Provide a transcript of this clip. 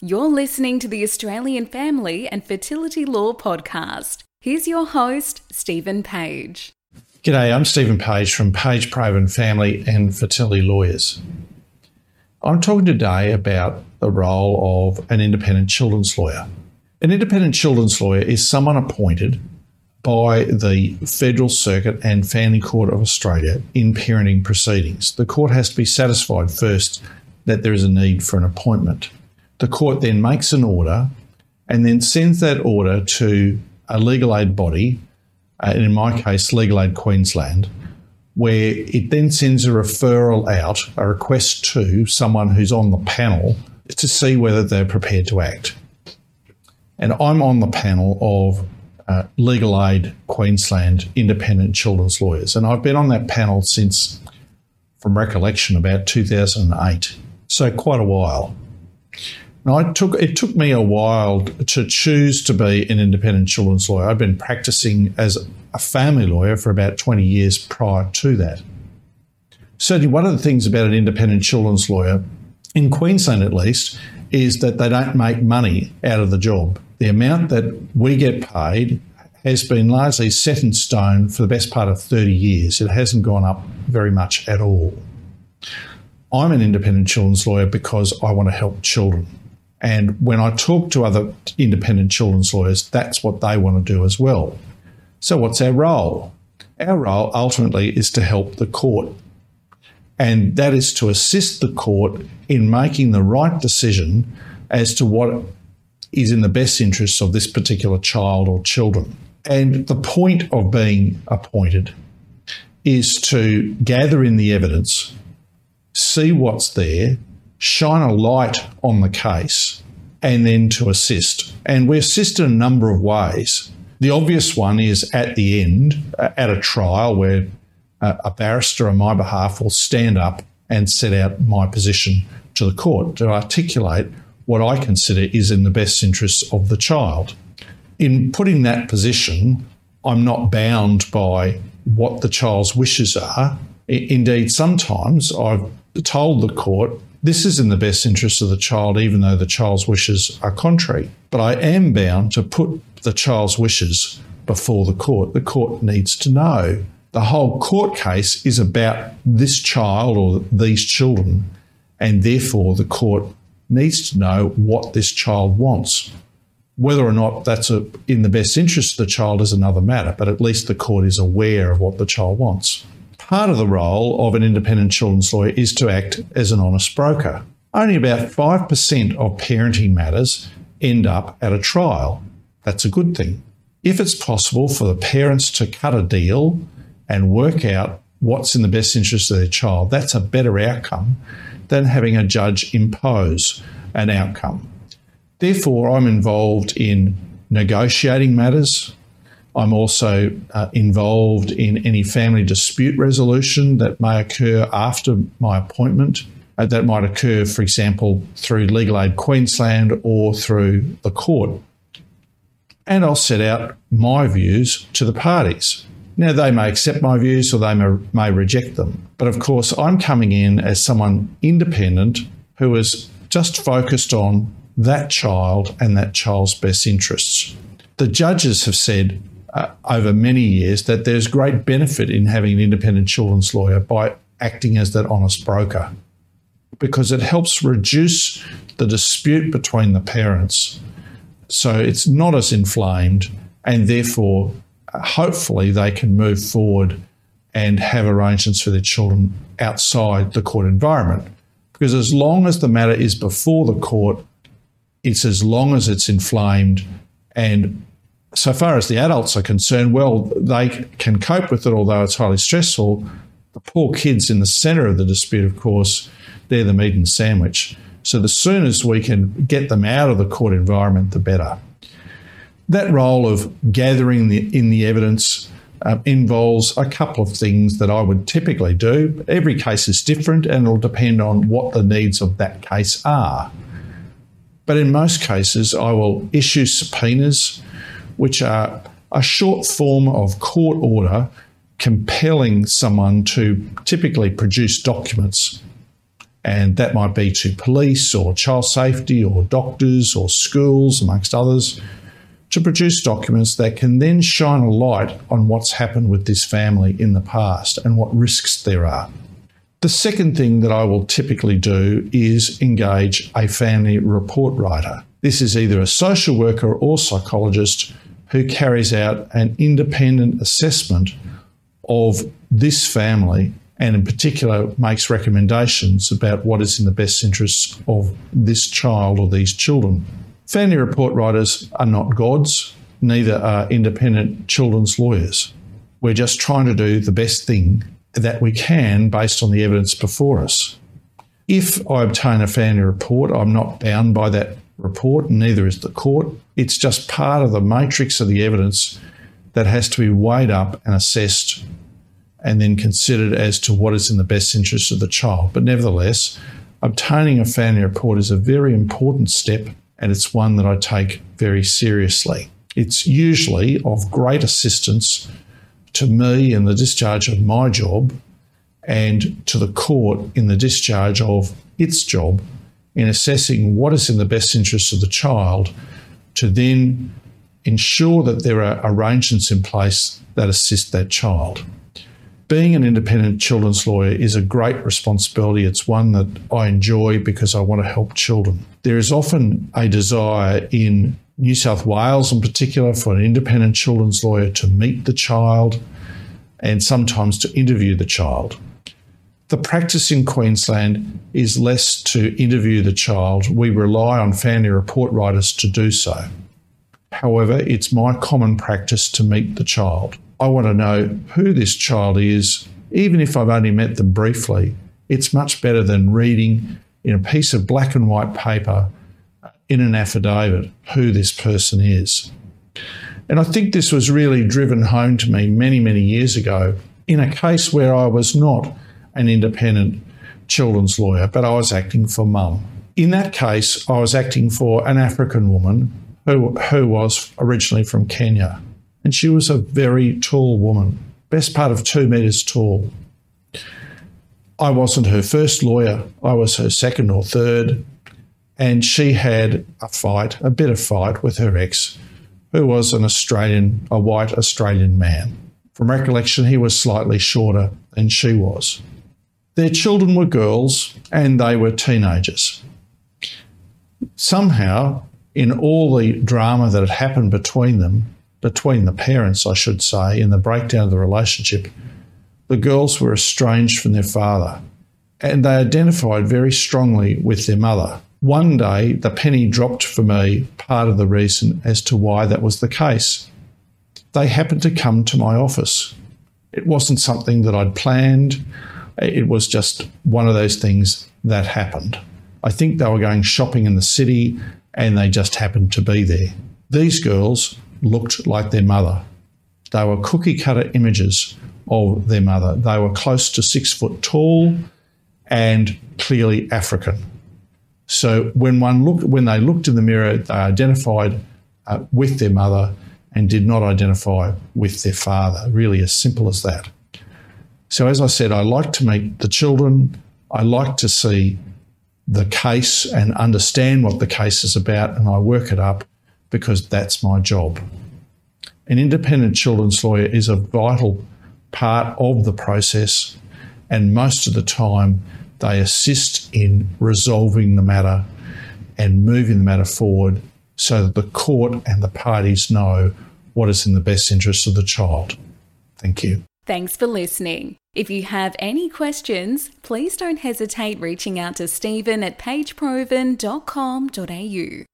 You're listening to the Australian Family and Fertility Law Podcast. Here's your host, Stephen Page. G'day, I'm Stephen Page from Page Provan Family and Fertility Lawyers. I'm talking today about the role of an independent children's lawyer. An independent children's lawyer is someone appointed by the Federal Circuit and Family Court of Australia in parenting proceedings. The court has to be satisfied first that there is a need for an appointment. The court then makes an order and then sends that order to a legal aid body, uh, in my case, Legal Aid Queensland, where it then sends a referral out, a request to someone who's on the panel to see whether they're prepared to act. And I'm on the panel of uh, Legal Aid Queensland independent children's lawyers. And I've been on that panel since, from recollection, about 2008. So quite a while. Now, I took it took me a while to choose to be an independent children's lawyer. I've been practicing as a family lawyer for about 20 years prior to that. Certainly, one of the things about an independent children's lawyer, in Queensland at least, is that they don't make money out of the job. The amount that we get paid has been largely set in stone for the best part of 30 years. It hasn't gone up very much at all. I'm an independent children's lawyer because I want to help children. And when I talk to other independent children's lawyers, that's what they want to do as well. So, what's our role? Our role ultimately is to help the court, and that is to assist the court in making the right decision as to what is in the best interests of this particular child or children. And the point of being appointed is to gather in the evidence, see what's there, shine a light on the case, and then to assist. And we assist in a number of ways. The obvious one is at the end, uh, at a trial, where uh, a barrister on my behalf will stand up and set out my position to the court to articulate what I consider is in the best interests of the child. In putting that position, I'm not bound by what the child's wishes are. Indeed, sometimes I've told the court this is in the best interest of the child, even though the child's wishes are contrary. But I am bound to put the child's wishes before the court. The court needs to know. The whole court case is about this child or these children, and therefore the court needs to know what this child wants. Whether or not that's a, in the best interest of the child is another matter, but at least the court is aware of what the child wants. Part of the role of an independent children's lawyer is to act as an honest broker. Only about 5% of parenting matters end up at a trial. That's a good thing. If it's possible for the parents to cut a deal and work out what's in the best interest of their child, that's a better outcome than having a judge impose an outcome. Therefore, I'm involved in negotiating matters, I'm also uh, involved in any family dispute resolution that may occur after my appointment. Uh, that might occur, for example, through Legal Aid Queensland or through the court. And I'll set out my views to the parties. Now, they may accept my views or they may, may reject them. But of course, I'm coming in as someone independent who is just focused on that child and that child's best interests. The judges have said uh, over many years that there's great benefit in having an independent children's lawyer by acting as that honest broker. Because it helps reduce the dispute between the parents. So it's not as inflamed and therefore uh, hopefully they can move forward and have arrangements for their children outside the court environment. Because as long as the matter is before the court it's as long as it's inflamed and so far as the adults are concerned, well, they can cope with it, although it's highly stressful. The poor kids in the centre of the dispute, of course, they're the meat and sandwich. So the sooner we can get them out of the court environment, the better. That role of gathering the, in the evidence uh, involves a couple of things that I would typically do. Every case is different and it'll depend on what the needs of that case are. But in most cases, I will issue subpoenas which are a short form of court order compelling someone to typically produce documents And that might be to police or child safety or doctors or schools, amongst others, to produce documents that can then shine a light on what's happened with this family in the past and what risks there are. The second thing that I will typically do is engage a family report writer. This is either a social worker or psychologist who carries out an independent assessment of this family and, in particular, makes recommendations about what is in the best interests of this child or these children. Family report writers are not gods, neither are independent children's lawyers. We're just trying to do the best thing that we can based on the evidence before us. If I obtain a family report, I'm not bound by that report, neither is the court. It's just part of the matrix of the evidence that has to be weighed up and assessed and then considered as to what is in the best interest of the child. But nevertheless, obtaining a family report is a very important step and it's one that I take very seriously. It's usually of great assistance to me in the discharge of my job and to the court in the discharge of its job in assessing what is in the best interest of the child to then ensure that there are arrangements in place that assist that child. Being an independent children's lawyer is a great responsibility. It's one that I enjoy because I want to help children. There is often a desire in New South Wales, in particular, for an independent children's lawyer to meet the child and sometimes to interview the child. The practice in Queensland is less to interview the child. We rely on family report writers to do so. However, it's my common practice to meet the child. I want to know who this child is, even if I've only met them briefly. It's much better than reading in a piece of black and white paper uh, in an affidavit who this person is. And I think this was really driven home to me many, many years ago in a case where I was not an independent children's lawyer, but I was acting for mum. In that case, I was acting for an African woman who, who was originally from Kenya. And she was a very tall woman, best part of two metres tall. I wasn't her first lawyer, I was her second or third and she had a fight, a bit of fight with her ex, who was an Australian, a white Australian man. From recollection, he was slightly shorter than she was. Their children were girls and they were teenagers. Somehow, in all the drama that had happened between them, between the parents, I should say, in the breakdown of the relationship, the girls were estranged from their father and they identified very strongly with their mother. One day, the penny dropped for me part of the reason as to why that was the case. They happened to come to my office. It wasn't something that I'd planned, it was just one of those things that happened. I think they were going shopping in the city and they just happened to be there. These girls looked like their mother. They were cookie cutter images of their mother. They were close to six foot tall and clearly African. So when one looked, when they looked in the mirror, they identified uh, with their mother and did not identify with their father. Really, as simple as that. So as I said, I like to meet the children. I like to see the case and understand what the case is about, and I work it up because that's my job. An independent children's lawyer is a vital part of the process, and most of the time they assist in resolving the matter and moving the matter forward so that the court and the parties know what is in the best interest of the child. Thank you. Thanks for listening. If you have any questions, please don't hesitate reaching out to Stephen at pageprovan.com.au.